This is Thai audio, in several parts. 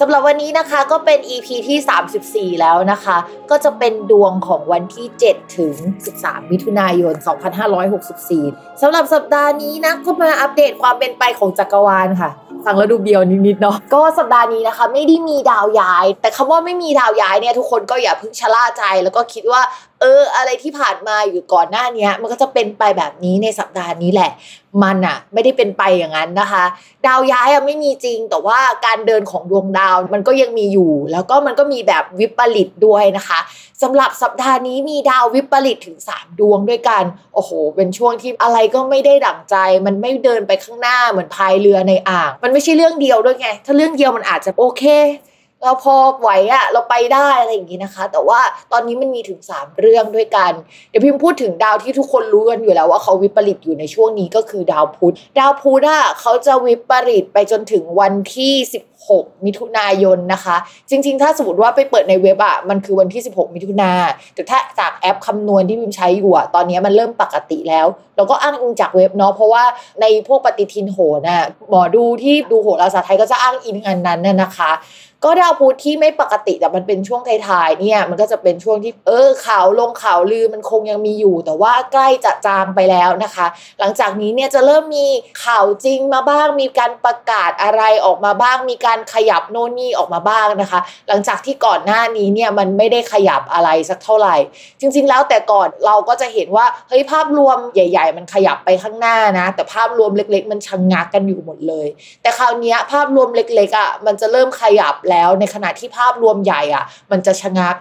สำหรับวันนี้นะคะก็เป็น EP ที่ 34 แล้วนะคะ ก็จะเป็นดวงของวันที่ 7 ถึง 13 มิถุนายน 2564 สำหรับสัปดาห์นี้นะก็มาอัปเดตความเป็นไปของจักรวาลค่ะฟังแล้วดูเบียวนิดๆเนาะก็สัปดาห์นี้นะคะ ไม่ได้มีดาวย้าย แต่คำว่าไม่มีดาวย้ายเนี่ยทุกคนก็อย่าเพิ่งชะล่าใจ แล้วก็คิดว่าเออ อะไรที่ผ่านมาอยู่ก่อนหน้านี้มันก็จะเป็นไปแบบนี้ในสัปดาห์นี้แหละ มันอะไม่ได้เป็นไปอย่างนั้นนะคะ ดาวย้ายอะไม่มีจริง แต่ว่าการเดินของดวงดาวมันก็ยังมีอยู่ แล้วก็มันก็มีแบบวิปริตด้วยนะคะสำหรับสัปดาห์นี้มีดาววิปริตถึง 3 ดวงด้วยกัน โอ้โห เป็นช่วงที่อะไรก็ไม่ได้ดั่งใจ มันไม่เดินไปข้างหน้าเหมือนพายเรือในอ่าง มันไม่ใช่เรื่องเดียวด้วยไง ถ้าเรื่องเดียวมันอาจจะโอเค เราพอไหวอะเราไปได้อะไรอย่างงี้นะคะ แต่ว่าตอนนี้มันมีถึง 3 เรื่องด้วยกัน เดี๋ยวพิมพ์พูดถึงดาวที่ทุกคนรู้กันอยู่แล้วว่าเขาวิปริตอยู่ในช่วงนี้ก็คือดาวพุธ ดาวพุธอะเขาจะวิปริตไปจนถึงวันที่ 16 มิถุนายนนะคะ จริง ๆ ถ้าสมมติว่าไปเปิดในเว็บอะมันคือวันที่ 16 มิถุนาแต่ถ้าจากแอปคำนวณที่พิมใช้อยู่อะตอนนี้มันเริ่มปกติแล้วเราก็อ้างอิงจากเว็บเนาะเพราะว่าในพวกปฏิทินโหนะหมอดูที่ดูโหราศาสตร์ไทยก็จะอ้างอิงอันนั้นน่ะนะคะก็ดาวพุธที่ไม่ปกติแต่มันเป็นช่วงท้ายๆเนี่ยมันก็จะเป็นช่วงที่เออข่าวลงข่าวลือมันคงยังมีอยู่ แต่ว่าใกล้จะจางไปแล้วนะคะ หลังจากนี้เนี่ยจะเริ่มมีข่าวจริงมาบ้างมีการประกาศอะไรออกมาบ้างมีการขยับโน่นนี่ออกมาบ้างนะคะ หลังจากที่ก่อนหน้านี้เนี่ยมันไม่ได้ขยับอะไรสักเท่าไหร่ จริง ๆ แล้วแต่ก่อนเราก็จะเห็นว่าเฮ้ยภาพรวมใหญ่ ๆ มันขยับไปข้างหน้านะ แต่ภาพรวมเล็ก ๆ มันชะงงักกันอยู่หมดเลย แต่คราวนี้ภาพรวมเล็กๆอะมันจะเริ่มขยับแล้วแล้วในขณะที่ภาพรวมใหญ่อะ มันจะชะงัก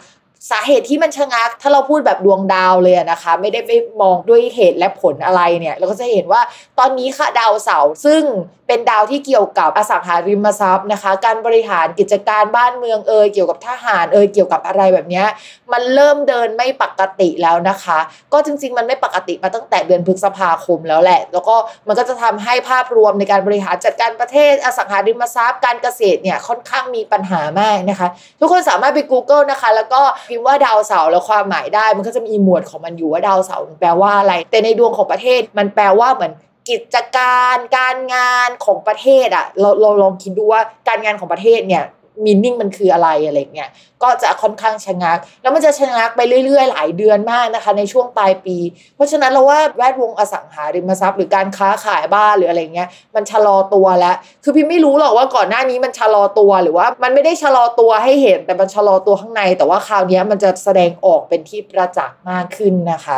สาเหตุที่มันชะงัก ถ้าเราพูดแบบดวงดาวเลยนะคะ ไม่ได้ไปมองด้วยเหตุและผลอะไรเนี่ยเราก็จะเห็นว่าตอนนี้ค่ะดาวเสาร์ซึ่งเป็นดาวที่เกี่ยวกับอสังหาริมทรัพย์นะคะ การบริหารกิจการบ้านเมืองเอยเกี่ยวกับทหารเอยเกี่ยวกับอะไรแบบนี้มันเริ่มเดินไม่ปกติแล้วนะคะ ก็จริง ๆ มันไม่ปกติมาตั้งแต่เดือนพฤษภาคมแล้วแหละ แล้วก็มันก็จะทำให้ภาพรวมในการบริหารจัดการประเทศอสังหาริมทรัพย์ การเกษตรเนี่ยค่อนข้างมีปัญหามากนะคะ ทุกคนสามารถไป Google นะคะ แล้วก็พิมพ์ว่าดาวเสาร์แล้วความหมายได้ มันก็จะมีหมวดของมันอยู่ว่าดาวเสาร์แปลว่าอะไร แต่ในดวงของประเทศมันแปลว่าเหมือนกิจการการงานของประเทศอะเราเราลองคิดดูว่าการงานของประเทศเนี่ย มินนิ่งมันคืออะไรอะไรเงี้ยก็จะค่อนข้างชะงัก แล้วมันจะชะงักไปเรื่อย ๆ หลายเดือนมากนะคะ ในช่วงปลายปี เพราะฉะนั้นเราว่าแวดวงอสังหาริมทรัพย์หรือการค้าขายบ้านหรืออะไรเงี้ยมันชะลอตัวแล้วคือพี่ไม่รู้หรอกว่าก่อนหน้านี้มันชะลอตัวหรือว่า มันไม่ได้ชะลอตัวให้เห็นแต่มันชะลอตัวข้างใน แต่ว่าคราวนี้มันจะแสดงออกเป็นที่ประจักษ์มากขึ้นนะคะ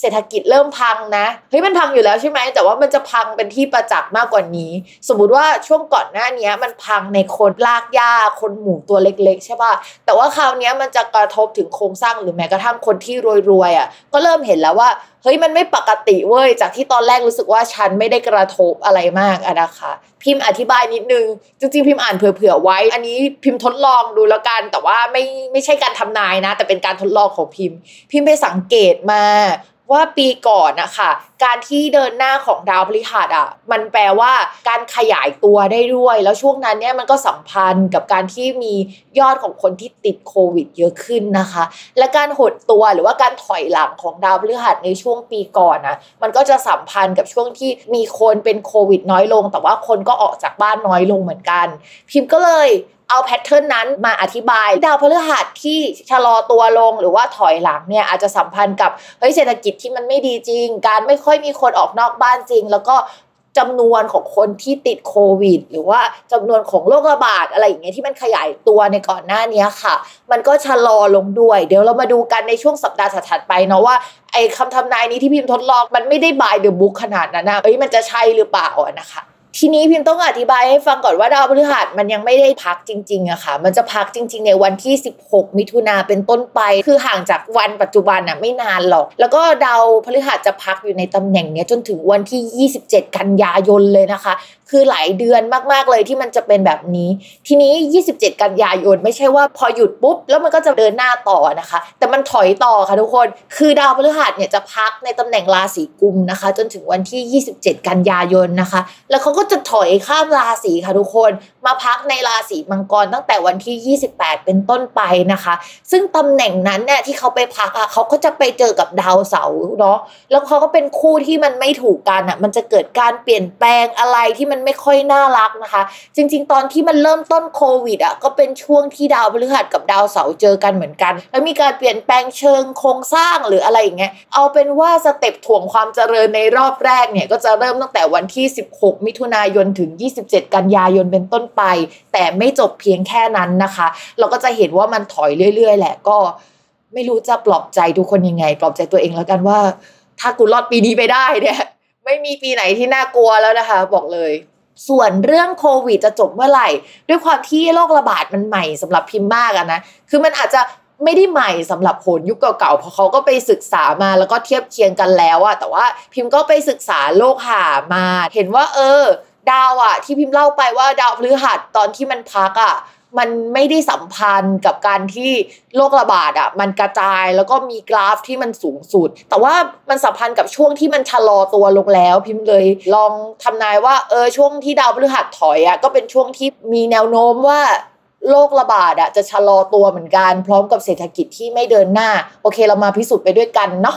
เศรษฐกิจเริ่มพังนะเฮ้ยมันพังอยู่แล้วใช่ไหมแต่ว่ามันจะพังเป็นที่ประจักษ์มากกว่านี้ สมมุติว่าช่วงก่อนหน้านี้มันพังในคนลากหญ้าคนหมู่ตัวเล็ก ๆ ใช่ป่ะแต่ว่าคราวนี้มันจะกระทบถึงโครงสร้างหรือแม้กระทั่งคนที่รวยๆอะก็เริ่มเห็นแล้วว่าเฮ้ยมันไม่ปกติเว้ยจากที่ตอนแรกรู้สึกว่าฉันไม่ได้กระทบอะไรมากอะนะคะ พิมพ์อธิบายนิดนึง จริงๆพิมพ์อ่านเผื่อๆไว้ อันนี้พิมพ์ทดลองดูแล้วกัน แต่ว่าไม่ไม่ใช่การทำนายนะ แต่เป็นการทดลองของพิมพ์ พิมพ์ไปสังเกตมาว่าปีก่อนนะคะการที่เดินหน้าของดาวพฤหัสอะมันแปลว่าการขยายตัวได้ด้วย แล้วช่วงนั้นเนี่ยมันก็สัมพันธ์กับการที่มียอดของคนที่ติดโควิดเยอะขึ้นนะคะ และการหดตัวหรือว่าการถอยหลังของดาวพฤหัสในช่วงปีก่อนนะมันก็จะสัมพันธ์กับช่วงที่มีคนเป็นโควิดน้อยลง แต่ว่าคนก็ออกจากบ้านน้อยลงเหมือนกัน พิมพ์ก็เลย เอาแพทเทิร์นนั้นมาอธิบาย ดาวพฤหัสที่ชะลอตัวลงหรือว่าถอยหลังเนี่ยอาจจะสัมพันธ์กับเฮ้ยเศรษฐกิจที่มันไม่ดีจริง การไม่ค่อยมีคนออกนอกบ้านจริง แล้วก็จำนวนของคนที่ติดโควิด หรือว่าจำนวนของโรคระบาดอะไรอย่างเงี้ยที่มันขยายตัวในก่อนหน้านี้ค่ะ มันก็ชะลอลงด้วย เดี๋ยวเรามาดูกันในช่วงสัปดาห์ถัดไปเนาะว่าไอ้คำทำนายนี้ที่พิมพ์ทดลองมันไม่ได้บายเดอะบุ๊กขนาดนั้นนะเอ้ยมันจะใช่หรือเปล่านะคะ ทีนี้พิมพ์ต้องอธิบายให้ฟังก่อนว่าดาวพฤหัสมันยังไม่ได้พักจริงๆอะค่ะ มันจะพักจริง ๆ ในวันที่ 16 มิถุนาเป็นต้นไป คือห่างจากวันปัจจุบันอะไม่นานหรอก แล้วก็ดาวพฤหัสจะพักอยู่ในตำแหน่งเนี้ยจนถึงวันที่ 27 กันยายนเลยนะคะ คือหลายเดือนมากๆเลยที่มันจะเป็นแบบนี้ ทีนี้ 27 กันยายนไม่ใช่ว่าพอหยุดปุ๊บ แล้วมันก็จะเดินหน้าต่อนะคะ แต่มันถอยต่อค่ะทุกคน คือดาวพฤหัสเนี่ยจะพักในตำแหน่งราศีกุมนะคะ จนถึงวันที่ 27 กันยายนนะคะ แล้วเขาก็จะถอยข้ามราศีค่ะทุกคน มาพักในราศีมังกรตั้งแต่วันที่ 28 เป็นต้นไปนะคะ ซึ่งตำแหน่งนั้นเนี่ยที่เขาไปพักอะเขาก็จะไปเจอกับดาวเสาร์เนาะแล้วเขาก็เป็นคู่ที่มันไม่ถูกกันอะมันจะเกิดการเปลี่ยนแปลงอะไรที่มันไม่ค่อยน่ารักนะคะ จริง ๆ ตอนที่มันเริ่มต้นโควิดอะก็เป็นช่วงที่ดาวพฤหัสกับดาวเสาร์เจอกันเหมือนกัน แล้วมีการเปลี่ยนแปลงเชิงโครงสร้างหรืออะไรอย่างเงี้ยเอาเป็นว่าสเต็ปถ่วงความเจริญในรอบแรกเนี่ยก็จะเริ่มตั้งแต่วันที่ 16 มิถุนายนถึง 27 กันยายนเป็นต้นไป แต่ไม่จบเพียงแค่นั้นนะคะ เราก็จะเห็นว่ามันถอยเรื่อย ๆ แหละก็ไม่รู้จะปลอบใจทุกคนยังไง ปลอบใจตัวเองแล้วกันว่า ถ้ากูรอดปีนี้ไปได้เนี่ยไม่มีปีไหนที่น่ากลัวแล้วนะคะ บอกเลย ส่วนเรื่องโควิดจะจบเมื่อไหร่ ด้วยความที่โรคระบาดมันใหม่สำหรับพิมพ์มากอะนะคือมันอาจจะไม่ได้ใหม่สำหรับโหนยุคเก่าๆ เพราะเขาก็ไปศึกษามาแล้วก็เทียบเคียงกันแล้วอะแต่ว่าพิมพ์ก็ไปศึกษาโลกหามา เห็นว่าเออ ดาวอะที่พิมพ์เล่าไปว่าดาวพฤหัสตอนที่มันพักอะมันไม่ได้สัมพันธ์กับการที่โรคระบาดอะมันกระจายแล้วก็มีกราฟที่มันสูงสุด แต่ว่ามันสัมพันธ์กับช่วงที่มันชะลอตัวลงแล้ว พิมพ์เลยลองทำนายว่าเออช่วงที่ดาวพฤหัสถอยอะก็เป็นช่วงที่มีแนวโน้มว่าโรคระบาดอะจะชะลอตัวเหมือนกัน พร้อมกับเศรษฐกิจที่ไม่เดินหน้า โอเคเรามาพิสูจน์ไปด้วยกันเนาะ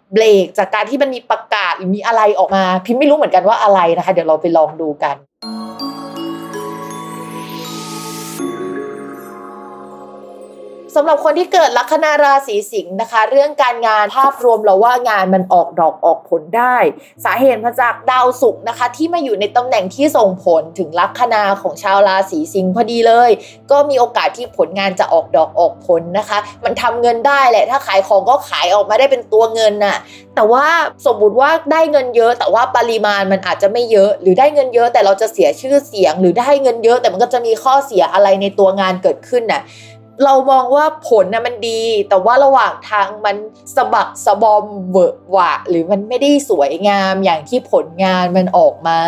เบรกจากการที่มันมีประกาศหรือมีอะไรออกมา พิมพ์ไม่รู้เหมือนกันว่าอะไรนะคะ เดี๋ยวเราไปลองดูกัน สำหรับคนที่เกิดลัคนาราศีสิงห์นะคะ เรื่องการงานภาพรวมเราว่างานมันออกดอกออกผลได้ สาเหตุมาจากดาวศุกร์นะคะ ที่มาอยู่ในตำแหน่งที่ส่งผลถึงลัคนาของชาวราศีสิงห์พอดีเลย ก็มีโอกาสที่ผลงานจะออกดอกออกผลนะคะ มันทำเงินได้แหละ ถ้าขายของก็ขายออกมาได้เป็นตัวเงินน่ะแต่ว่าสมมติว่าได้เงินเยอะ แต่ว่าปริมาณมันอาจจะไม่เยอะ หรือได้เงินเยอะ แต่เราจะเสียชื่อเสียง หรือได้เงินเยอะ แต่มันก็จะมีข้อเสียอะไรในตัวงานเกิดขึ้นน่ะ เรามองว่าผลนะมันดี แต่ว่าระหว่างทางมันสะบักสะบอมเวอะหวะ หรือมันไม่ได้สวยงามอย่างที่ผลงานมันออกมา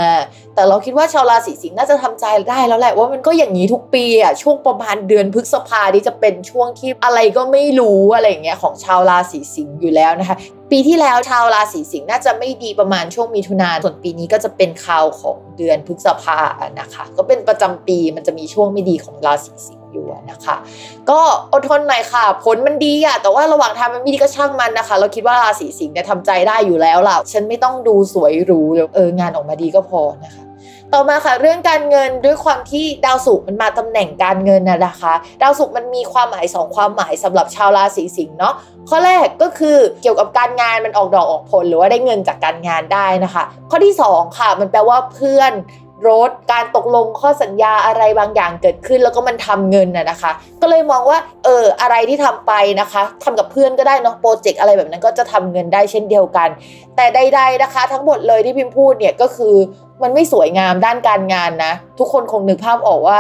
แต่เราคิดว่าชาวราศีสิงห์น่าจะทำใจได้แล้วแหละว่ามันก็อย่างนี้ทุกปีอะช่วงประมาณเดือนพฤษภาที่จะเป็นช่วงที่อะไรก็ไม่รู้อะไรอย่างเงี้ยของชาวราศีสิงห์อยู่แล้วนะคะปีที่แล้วชาวราศีสิงห์น่าจะไม่ดีประมาณช่วงมีถุนานส่วนปีนี้ก็จะเป็นคราวของเดือนพฤษภานะคะ ก็เป็นประจำปีมันจะมีช่วงไม่ดีของราศีสิงห์ อยู่นะคะ ก็อดทนหน่อยค่ะ ผลมันดีอะแต่ว่าระหว่างทางมันไม่ดีก็ช่างมันนะคะ เราคิดว่าราศีสิงห์เนี่ยทำใจได้อยู่แล้วล่ะฉันไม่ต้องดูสวยหรูเอองานออกมาดีก็พอนะคะ ต่อมาค่ะเรื่องการเงินด้วยความที่ดาวศุกร์มันมาตำแหน่งการเงินนะนะคะ ดาวศุกร์มันมีความหมายสองความหมายสำหรับชาวราศีสิงห์เนาะข้อแรกก็คือเกี่ยวกับการงานมันออกดอกออกผลหรือว่าได้เงินจากการงานได้นะคะ ข้อที่สองค่ะ มันแปลว่าเพื่อน รถ การตกลงข้อสัญญาอะไรบางอย่างเกิดขึ้น แล้วก็มันทำเงินน่ะนะคะ ก็เลยมองว่าเอออะไรที่ทำไปนะคะทำกับเพื่อนก็ได้เนาะโปรเจกต์อะไรแบบนั้นก็จะทำเงินได้เช่นเดียวกัน แต่ใด ๆนะคะ ทั้งหมดเลยที่พิมพ์พูดเนี่ยก็คือมันไม่สวยงามด้านการงานนะ ทุกคนคงนึกภาพออกว่า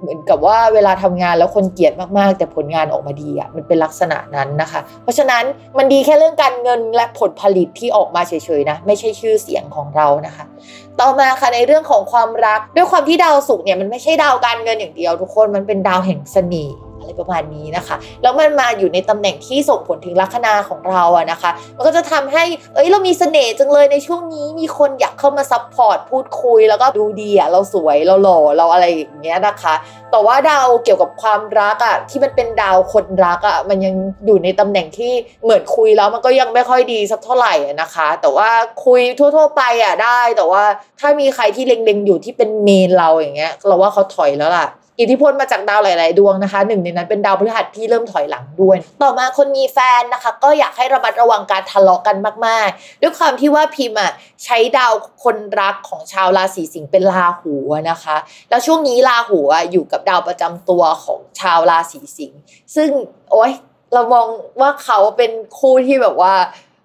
เหมือนกับว่าเวลาทำงานแล้วคนเกลียดมากๆ แต่ผลงานออกมาดีอะ่ะมันเป็นลักษณะนั้นนะคะ เพราะฉะนั้นมันดีแค่เรื่องการเงินและผลผลิตที่ออกมาเฉยๆนะไม่ใช่ชื่อเสียงของเรานะคะ ต่อมาค่ะในเรื่องของความรักด้วยความที่ดาวศุกร์เนี่ยมันไม่ใช่ดาวการเงินอย่างเดียว ทุกคนมันเป็นดาวแห่งเสน่ห์ อะไรประมาณนี้นะคะ แล้วมันมาอยู่ในตำแหน่งที่ส่งผลถึงลัคนาของเราอะนะคะ มันก็จะทำให้เอ้ยเรามีเสน่ห์จังเลยในช่วงนี้มีคนอยากเข้ามา support พูดคุย แล้วก็ดูดีอะเราสวยเราหล่อเราอะไรอย่างเงี้ยนะคะ แต่ว่าดาวเกี่ยวกับความรักอะที่มันเป็นดาวคนรักอะมันยังอยู่ในตำแหน่งที่เหมือนคุยแล้วมันก็ยังไม่ค่อยดีสักเท่าไหร่นะคะ แต่ว่าคุยทั่ว ๆ ไปอะได้แต่ว่าถ้ามีใครที่เล็งๆอยู่ที่เป็นเมนเราอย่างเงี้ยเราว่าเขาถอยแล้วล่ะ อิทธิพลมาจากดาวหลาย ๆ ดวงนะคะหนึ่งในนั้นเป็นดาวพฤหัสที่เริ่มถอยหลังด้วย ต่อมาคนมีแฟนนะคะ ก็อยากให้ระมัดระวังการทะเลาะกันมาก ๆ ด้วยความที่ว่าพิมพ์อะใช้ดาวคนรักของชาวราศีสิงห์เป็นราหูนะคะ แล้วช่วงนี้ราหูอะอยู่กับดาวประจำตัวของชาวราศีสิงห์ซึ่งโอ๊ยเรามองว่าเขาเป็นคู่ที่แบบว่า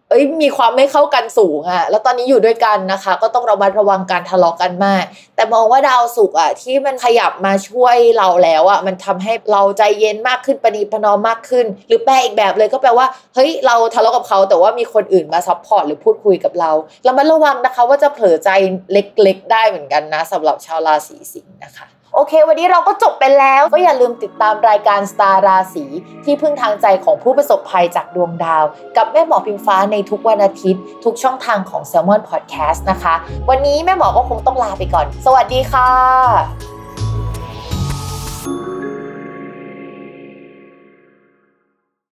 เอ้ยมีความไม่เข้ากันสูงอะแล้วตอนนี้อยู่ด้วยกันนะคะ ก็ต้องระมัดระวังการทะเลาะกันมาก แต่มองว่าดาวศุกร์อะที่มันขยับมาช่วยเราแล้วอะมันทำให้เราใจเย็นมากขึ้นประนีประนอมมากขึ้น หรือแปลอีกแบบเลยก็แปลว่าเฮ้ยเราทะเลาะกับเขาแต่ว่ามีคนอื่นมา support หรือพูดคุยกับเราเระมัดระวังนะคะ ว่าจะเผลอใจเล็กๆ ได้เหมือนกันนะสำหรับชาวราศีสิงห์นะคะ โอเค วันนี้เราก็จบไปแล้ว ก็อย่าลืมติดตามรายการสตาร์ราศีที่พึ่งทางใจของผู้ประสบภัยจากดวงดาว กับแม่หมอพิมฟ้าในทุกวันอาทิตย์ ทุกช่องทางของ s ซ l m o n Podcast นะคะ วันนี้แม่หมอก็คงต้องลาไปก่อน สวัสดีค่ะ